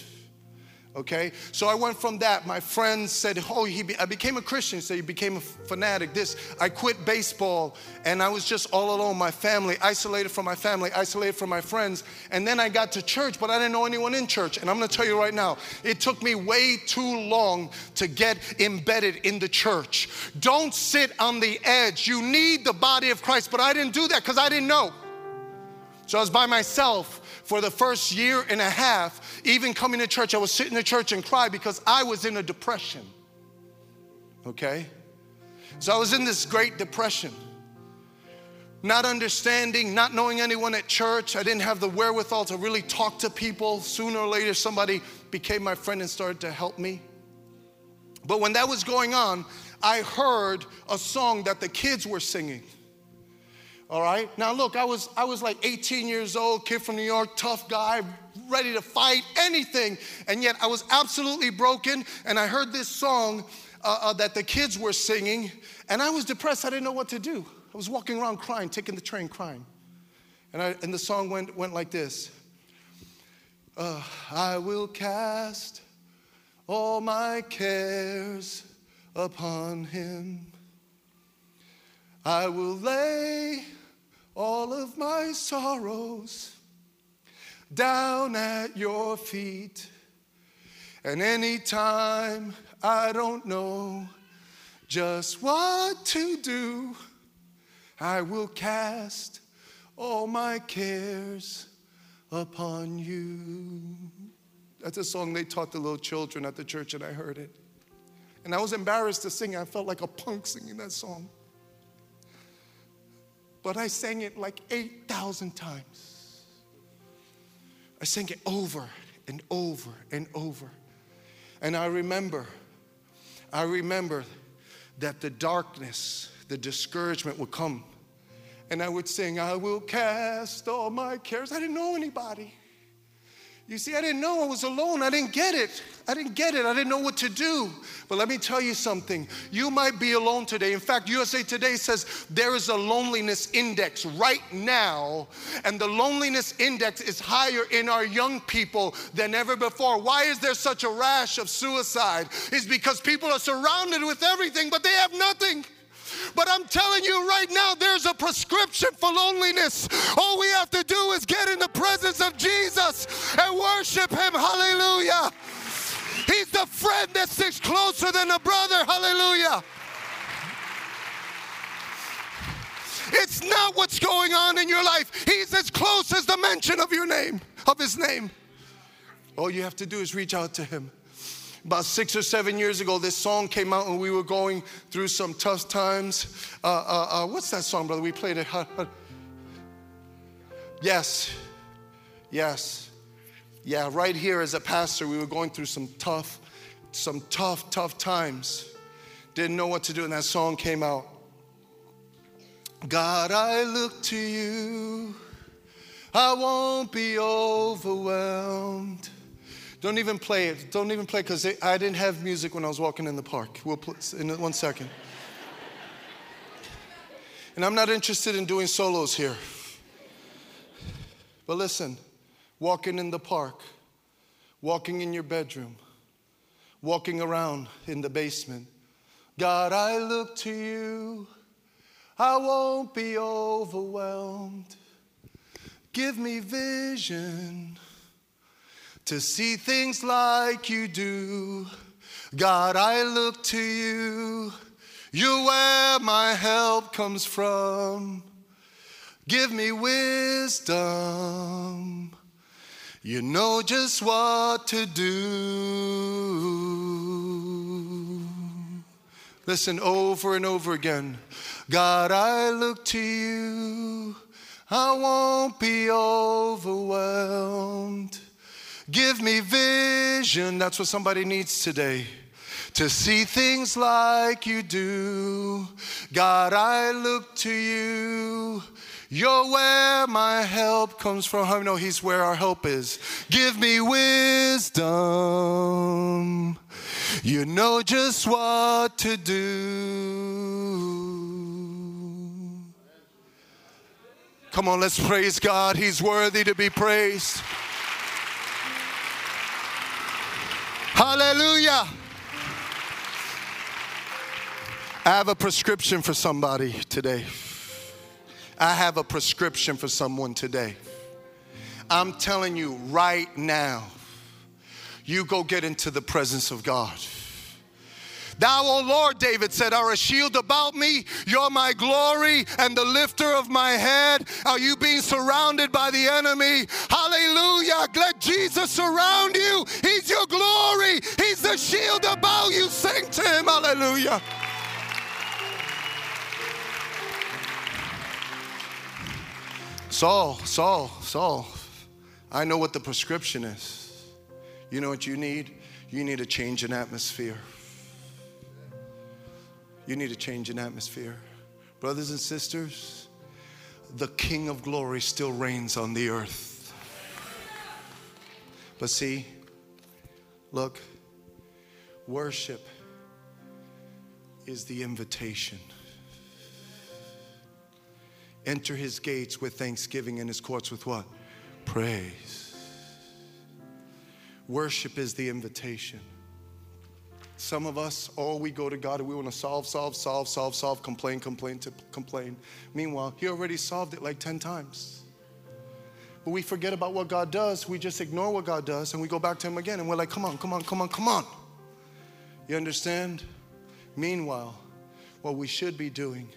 okay? So i went from that. My friends said oh he be, i became a christian so he became a fanatic. This i quit baseball and i was just all alone. My family isolated from my family isolated from my friends. And then i got to church but i didn't know anyone in church. And i'm going to tell you right now it took me way too long to get embedded in the church. Don't sit on the edge. You need the body of christ but i didn't do that because i didn't know. So i was by myself for the first year and a half, even coming to church, I was sitting in church and cry because I was in a depression. Okay? So I was in this great depression. Not understanding, not knowing anyone at church. I didn't have the wherewithal to really talk to people. Sooner or later, somebody became my friend and started to help me. But when that was going on, I heard a song that the kids were singing. All right. Now look, I was I was like 18 years old, kid from New York, tough guy, ready to fight anything, and yet I was absolutely broken. And I heard this song uh, uh, that the kids were singing, and I was depressed. I didn't know what to do. I was walking around crying, taking the train, crying. And, I, and the song went went like this. Uh, I will cast all my cares upon him. I will lay all of my sorrows down at your feet. And anytime I don't know just what to do, I will cast all my cares upon you. That's a song they taught the little children at the church, and I heard it. And I was embarrassed to sing. I felt like a punk singing that song. But I sang it like 8,000 times. I sang it over and over and over. And I remember, I remember that the darkness, the discouragement would come. And I would sing, I will cast all my cares. I didn't know anybody. You see, I didn't know I was alone. I didn't get it. I didn't get it. I didn't know what to do. But let me tell you something. You might be alone today. In fact, USA Today says there is a loneliness index right now, and the loneliness index is higher in our young people than ever before. Why is there such a rash of suicide? It's because people are surrounded with everything, but they have nothing. But I'm telling you right now, there's a prescription for loneliness. All we have to do is get in the presence of Jesus and worship Him. Hallelujah. He's the friend that sticks closer than a brother. Hallelujah. It's not what's going on in your life. He's as close as the mention of your name, of his name. All you have to do is reach out to him. About six or seven years ago, this song came out and we were going through some tough times. Uh, uh, uh, what's that song, brother? We played it. Yes, yes, yeah. Right here as a pastor, we were going through some tough, some tough, tough times. Didn't know what to do, and that song came out. God, I look to you. I won't be overwhelmed. Don't even play it. Don't even play because I didn't have music when I was walking in the park. We'll play in one second. And I'm not interested in doing solos here. But listen, walking in the park, walking in your bedroom, walking around in the basement. God, I look to you. I won't be overwhelmed. Give me vision to see things like you do. God, I look to you. You're where my help comes from. Give me wisdom. You know just what to do. Listen over and over again. God, I look to you. I won't be overwhelmed. Give me vision. That's what somebody needs today. To see things like you do. God, I look to you. You're where my help comes from. I know He's where our help is. Give me wisdom. You know just what to do. Come on, let's praise God. He's worthy to be praised. Hallelujah. I have a prescription for somebody today. I have a prescription for someone today. I'm telling you right now, you go get into the presence of God. Thou, O Lord, David said, are a shield about me. You're my glory and the lifter of my head. Are you being surrounded by the enemy? Hallelujah. Let Jesus surround you. He's your glory. He's the shield about you. Sing to him. Hallelujah. Saul, Saul, Saul, I know what the prescription is. You know what you need? You need a change in atmosphere. You need to change an atmosphere. Brothers and sisters, the King of glory still reigns on the earth. But see, look, worship is the invitation. Enter his gates with thanksgiving and his courts with what? Praise. Worship is the invitation. Some of us, oh, we go to God and we want to solve, solve, solve, solve, solve, complain, complain, to complain. Meanwhile, He already solved it like 10 times. But we forget about what God does. We just ignore what God does and we go back to Him again and we're like, come on, come on, come on, come on. You understand? Meanwhile, what we should be doing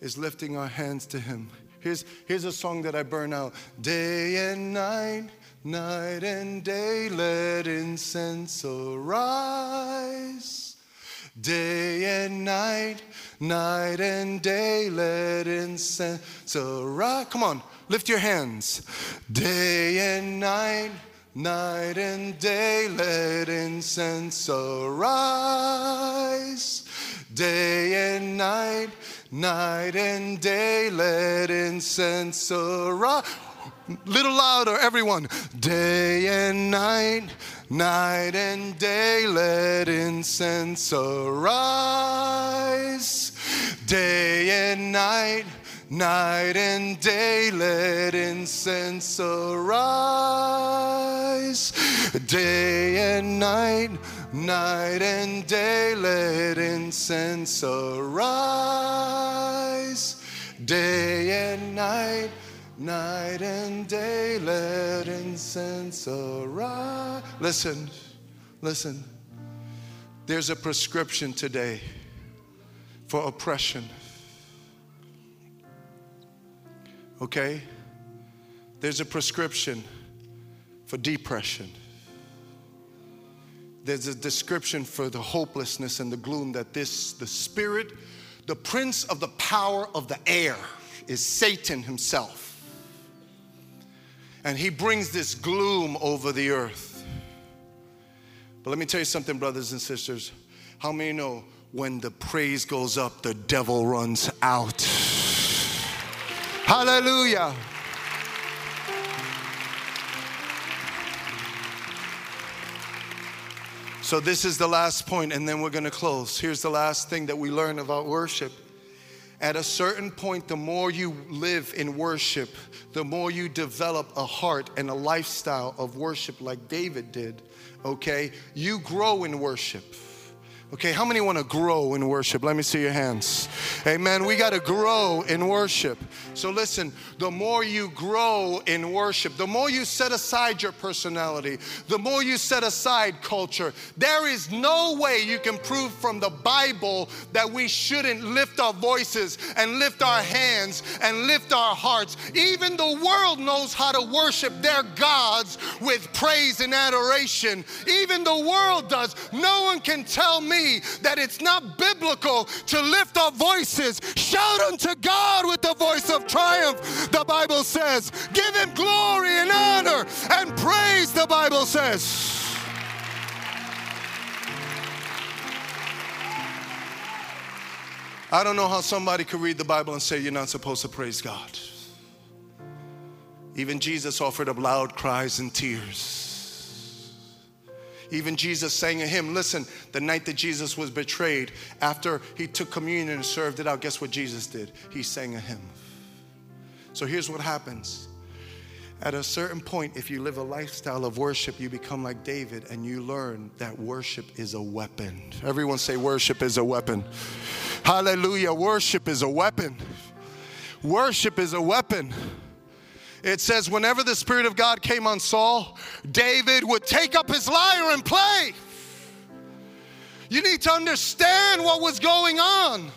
is lifting our hands to Him. Here's, here's a song that I burn out Day and night, night and day, let incense arise. Day and night, night and day, let incense arise. Come on, lift your hands. Day and night, night and day, let incense arise. Day and night, night and day, let incense arise. Little louder, everyone. Day and night, night and day, let incense arise. Day and night, night and day, let incense arise. Day and night, night and day, let incense arise. Day and night, night and day, let incense arise. Listen, listen. There's a prescription today for oppression. Okay? There's a prescription for depression. There's a description for the hopelessness and the gloom that this, the spirit, the prince of the power of the air, is Satan himself. And he brings this gloom over the earth. But let me tell you something, brothers and sisters. How many know when the praise goes up, the devil runs out? Hallelujah. So, this is the last point, and then we're going to close. Here's the last thing that we learn about worship. At a certain point, the more you live in worship, the more you develop a heart and a lifestyle of worship like David did, okay? You grow in worship. Okay, how many want to grow in worship? Let me see your hands. Amen. We got to grow in worship. So listen, the more you grow in worship, the more you set aside your personality, the more you set aside culture. There is no way you can prove from the Bible that we shouldn't lift our voices and lift our hands and lift our hearts. Even the world knows how to worship their gods with praise and adoration. Even the world does. No one can tell me that it's not biblical to lift our voices. Shout unto God with the voice of triumph, the Bible says. Give him glory and honor and praise, the Bible says. I don't know how somebody could read the Bible and say you're not supposed to praise God. Even Jesus offered up loud cries and tears. Even Jesus sang a hymn. Listen, the night that Jesus was betrayed, after he took communion and served it out, guess what Jesus did? He sang a hymn. So here's what happens. At a certain point, if you live a lifestyle of worship, you become like David and you learn that worship is a weapon. Everyone say, Worship is a weapon. Hallelujah. Worship is a weapon. Worship is a weapon. It says, whenever the Spirit of God came on Saul, David would take up his lyre and play. You need to understand what was going on.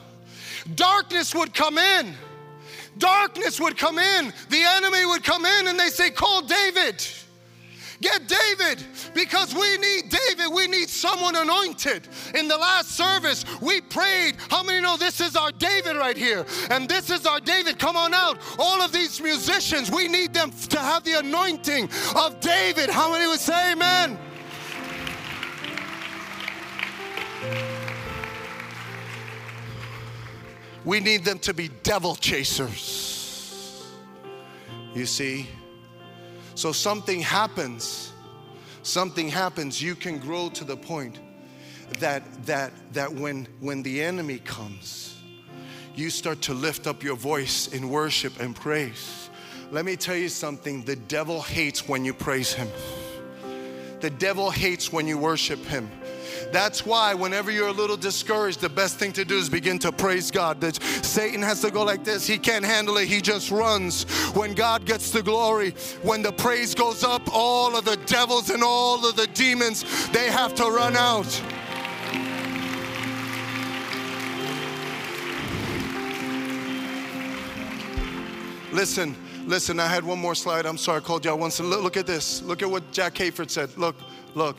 Darkness would come in. Darkness would come in. The enemy would come in and they say, Call David. Get David because we need David. We need someone anointed. In the last service, we prayed. How many know this is our David right here? And this is our David. Come on out. All of these musicians, we need them to have the anointing of David. How many would say amen? We need them to be devil chasers. You see? So something happens. Something happens. You can grow to the point that that that when when the enemy comes, you start to lift up your voice in worship and praise. Let me tell you something, the devil hates when you praise him. The devil hates when you worship him. That's why, whenever you're a little discouraged, the best thing to do is begin to praise God. That Satan has to go like this. He can't handle it. He just runs. When God gets the glory, when the praise goes up, all of the devils and all of the demons, they have to run out. Listen, listen, I had one more slide. I'm sorry, I called y'all once. Look, look at this. Look at what Jack Hayford said. Look, look.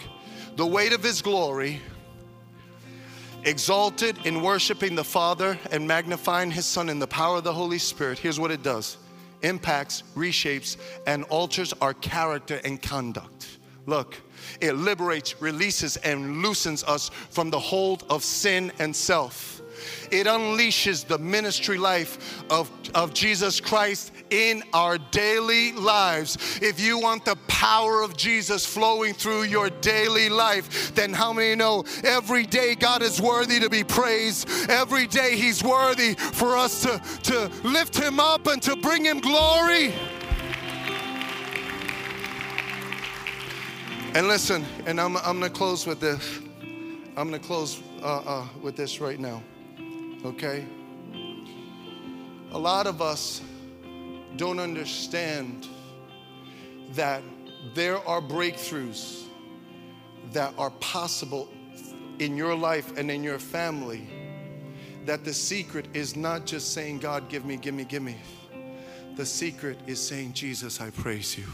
The weight of his glory, exalted in worshiping the Father and magnifying his Son in the power of the Holy Spirit. Here's what it does impacts, reshapes, and alters our character and conduct. Look, it liberates, releases, and loosens us from the hold of sin and self it unleashes the ministry life of, of Jesus Christ in our daily lives. If you want the power of Jesus flowing through your daily life, then how many know every day God is worthy to be praised? Every day He's worthy for us to, to lift Him up and to bring Him glory. And listen, and I'm, I'm going to close with this. I'm going to close uh, uh, with this right now okay? A lot of us don't understand that there are breakthroughs that are possible in your life and in your family. That the secret is not just saying, God, give me, give me, give me. The secret is saying, Jesus, I praise you.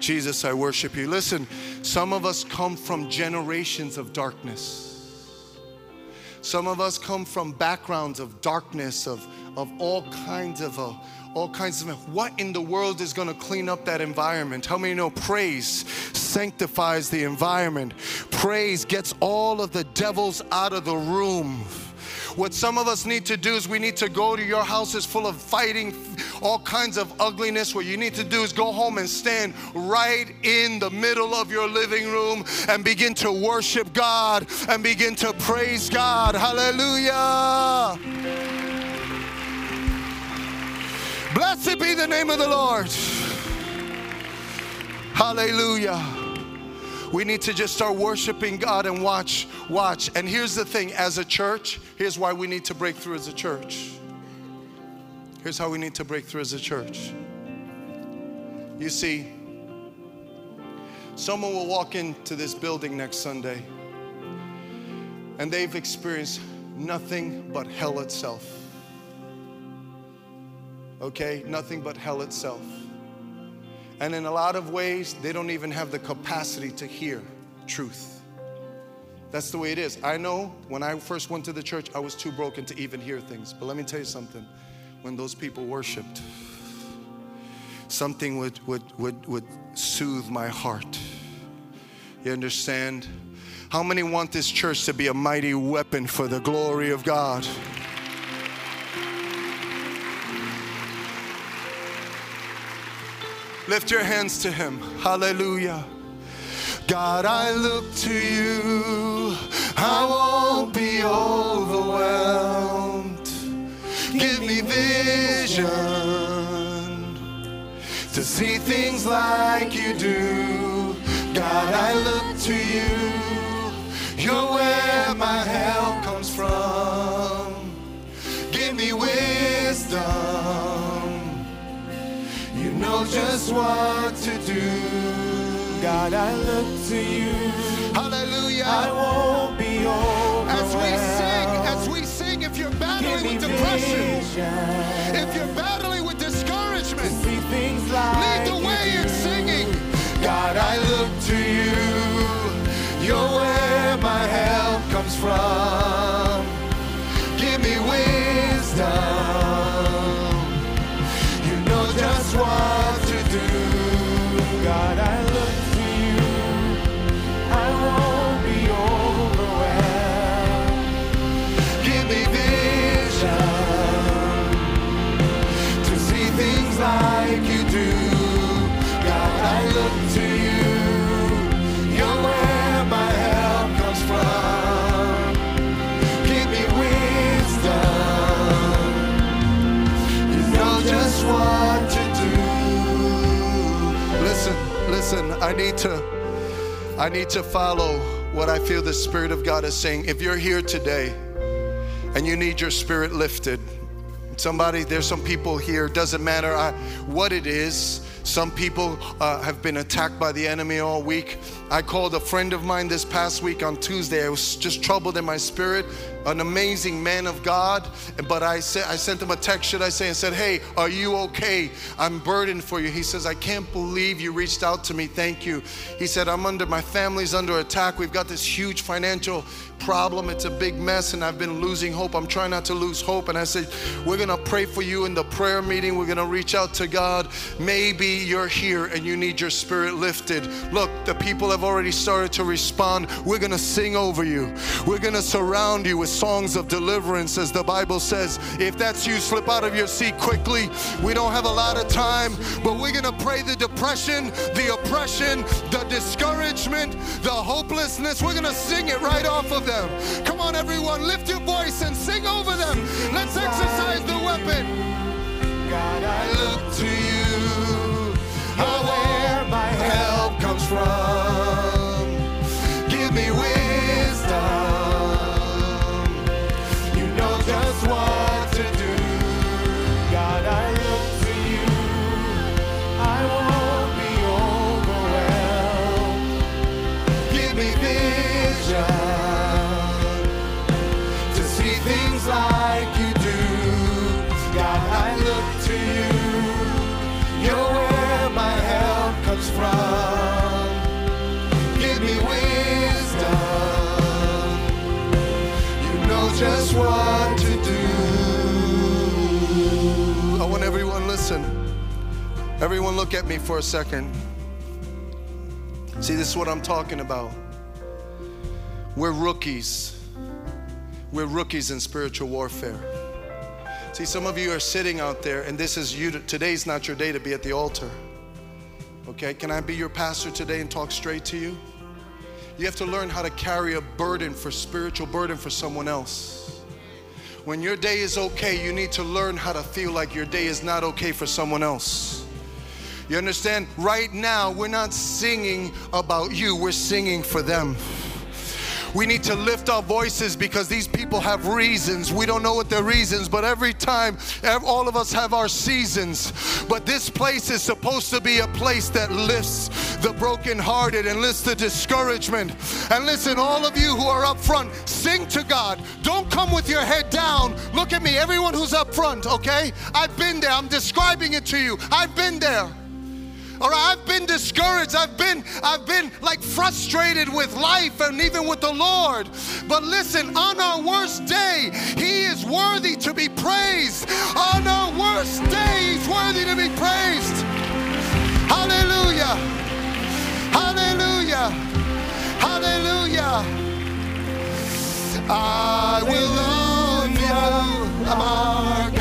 Jesus, I worship you. Listen, some of us come from generations of darkness. Some of us come from backgrounds of darkness, of, of all kinds of uh, all kinds of what in the world is going to clean up that environment? How many know praise sanctifies the environment? Praise gets all of the devils out of the room what some of us need to do is we need to go to your houses full of fighting, all kinds of ugliness. What you need to do is go home and stand right in the middle of your living room and begin to worship God and begin to praise God. Hallelujah. Blessed be the name of the Lord. Hallelujah. We need to just start worshiping God and watch, watch. And here's the thing as a church, here's why we need to break through as a church. Here's how we need to break through as a church. You see, someone will walk into this building next Sunday and they've experienced nothing but hell itself. Okay? Nothing but hell itself. And in a lot of ways, they don't even have the capacity to hear truth. That's the way it is. I know when I first went to the church, I was too broken to even hear things. But let me tell you something. When those people worshiped, something would, would, would, would soothe my heart. You understand? How many want this church to be a mighty weapon for the glory of God? Lift your hands to Him. Hallelujah. God, I look to you. I won't be overwhelmed. Give me vision to see things like you do. God, I look to you. You're where my help comes from. Give me wisdom know just what to do. God, I look to you. Hallelujah. I won't be overwhelmed. As we sing, as we sing, if you're battling with depression, vision. if you're battling with discouragement, like lead the way in singing. God, I look to you. You're where my help comes from. I need to I need to follow what I feel the Spirit of God is saying. If you're here today and you need your spirit lifted, somebody, there's some people here, doesn't matter what it is. Some people uh, have been attacked by the enemy all week. I called a friend of mine this past week on Tuesday. I was just troubled in my spirit an amazing man of God. But I said, I sent him a text, should I say, and said, Hey, are you okay? I'm burdened for you. He says, I can't believe you reached out to me. Thank you. He said, I'm under, my family's under attack. We've got this huge financial problem. It's a big mess, and I've been losing hope. I'm trying not to lose hope. And I said, We're going to pray for you in the prayer meeting. We're going to reach out to God. Maybe you're here and you need your spirit lifted. Look, the people have already started to respond. We're going to sing over you, we're going to surround you with songs of deliverance, as the Bible says. If that's you, slip out of your seat quickly. We don't have a lot of time, but we're going to pray the depression, the oppression, the discouragement, the hopelessness. We're going to sing it right off of them. Come on, everyone, lift your voice and sing over them. Let's exercise the weapon. God, I look to you. Oh, where my help from. Give me wisdom. Everyone look at me for a second. See, this is what I'm talking about. We're rookies. We're rookies in spiritual warfare. See, some of you are sitting out there, and this is you. Today's not your day to be at the altar. Okay, can I be your pastor today and talk straight to you? You have to learn how to carry a burden for spiritual burden for someone else. When your day is okay, you need to learn how to feel like your day is not okay for someone else. You understand? Right now, we're not singing about you, we're singing for them. We need to lift our voices because these people have reasons. We don't know what their reasons, but every time, all of us have our seasons. But this place is supposed to be a place that lifts the brokenhearted and lifts the discouragement. And listen, all of you who are up front, sing to God. Don't come with your head down. Look at me, everyone who's up front, okay? I've been there. I'm describing it to you. I've been there. Right, I've been discouraged. I've been, I've been like frustrated with life and even with the Lord. But listen, on our worst day, He is worthy to be praised. On our worst day, He's worthy to be praised. Hallelujah. Hallelujah. Hallelujah. I will love you, our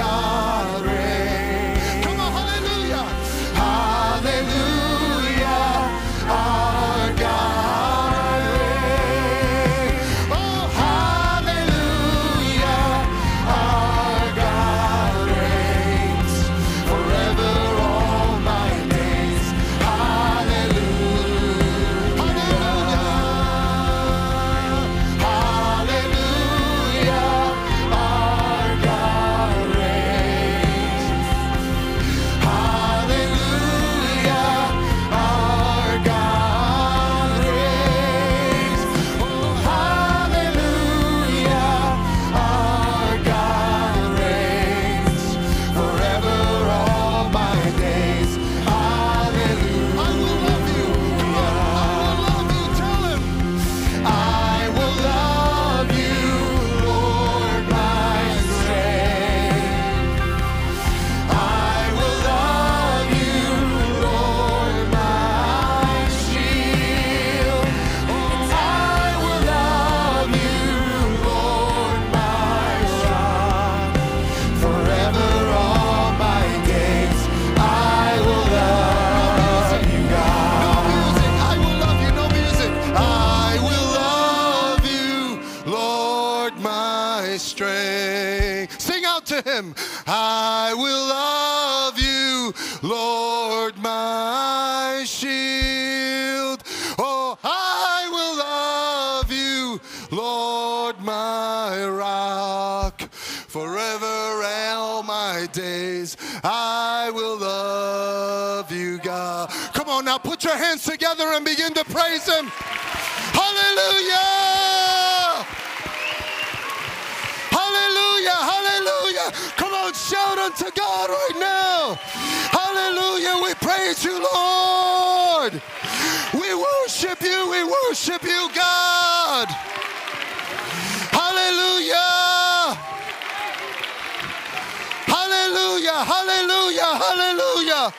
Hallelujah. Hallelujah.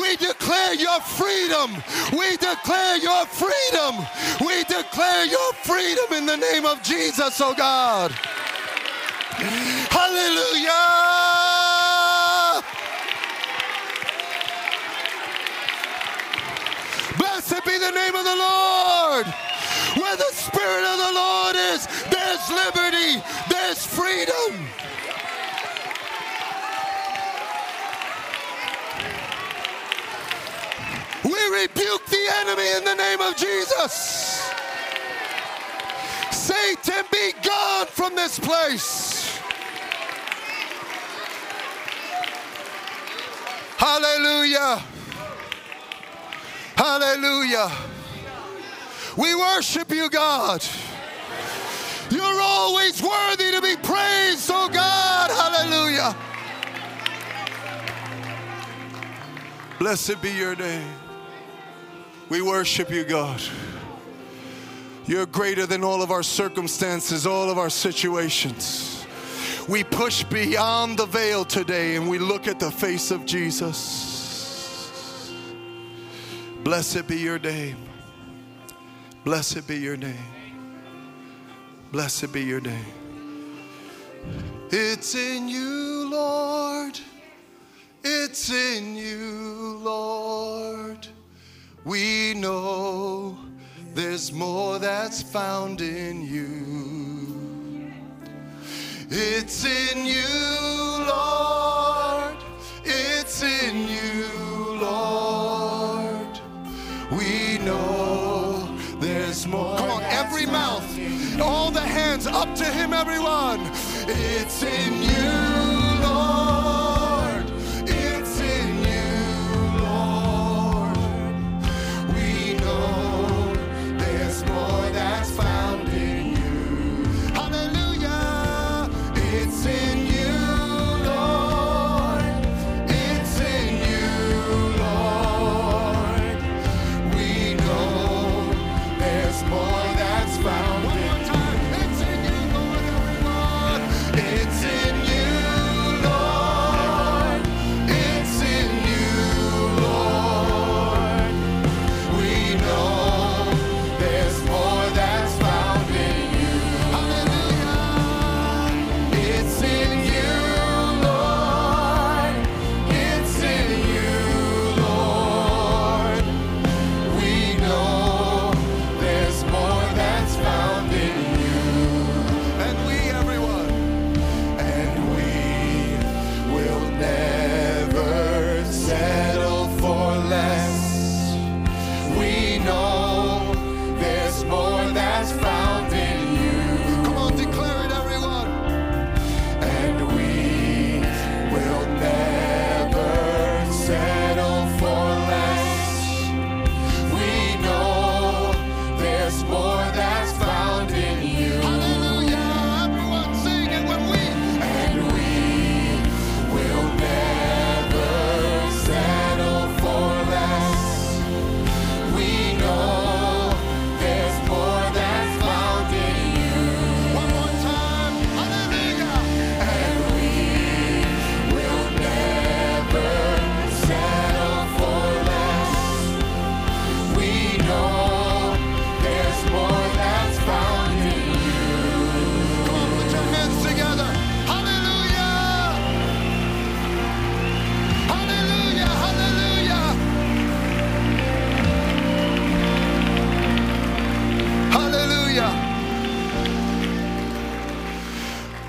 We declare your freedom. We declare your freedom. We declare your freedom in the name of Jesus, oh God. Hallelujah. Blessed be the name of the Lord. Where the Spirit of the Lord is, there's liberty, there's freedom. Rebuke the enemy in the name of Jesus. Satan, be gone from this place. Hallelujah. Hallelujah. We worship you, God. You're always worthy to be praised, oh God. Hallelujah. Blessed be your name. We worship you, God. You're greater than all of our circumstances, all of our situations. We push beyond the veil today and we look at the face of Jesus. Blessed be your name. Blessed be your name. Blessed be your name. It's in you, Lord. It's in you, Lord. We know there's more that's found in you. It's in you, Lord. It's in you, Lord. We know there's more. Come on, every mouth, all the hands up to Him, everyone. It's in you,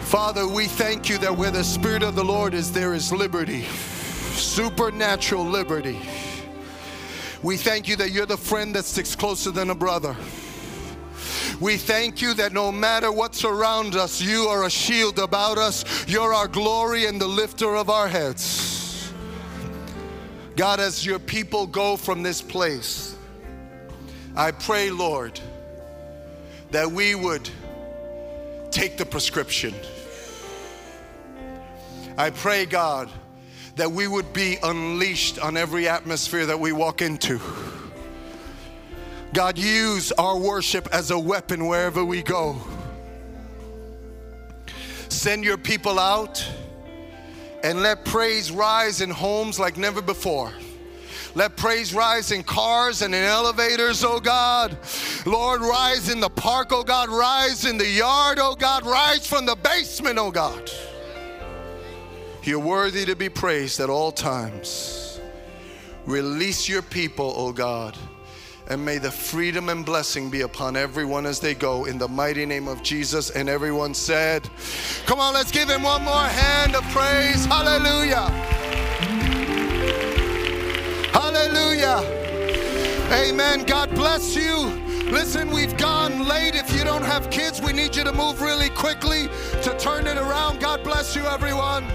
Father, we thank you that where the Spirit of the Lord is, there is liberty, supernatural liberty. We thank you that you're the friend that sticks closer than a brother. We thank you that no matter what's around us, you are a shield about us. You're our glory and the lifter of our heads. God, as your people go from this place, I pray, Lord, that we would take the prescription. I pray, God, that we would be unleashed on every atmosphere that we walk into. God, use our worship as a weapon wherever we go. Send your people out and let praise rise in homes like never before. Let praise rise in cars and in elevators, oh God. Lord, rise in the park, oh God. Rise in the yard, oh God. Rise from the basement, oh God. You're worthy to be praised at all times. Release your people, oh God. And may the freedom and blessing be upon everyone as they go in the mighty name of Jesus. And everyone said, Come on, let's give him one more hand of praise. Hallelujah. Hallelujah. Amen. God bless you. Listen, we've gone late. If you don't have kids, we need you to move really quickly to turn it around. God bless you, everyone.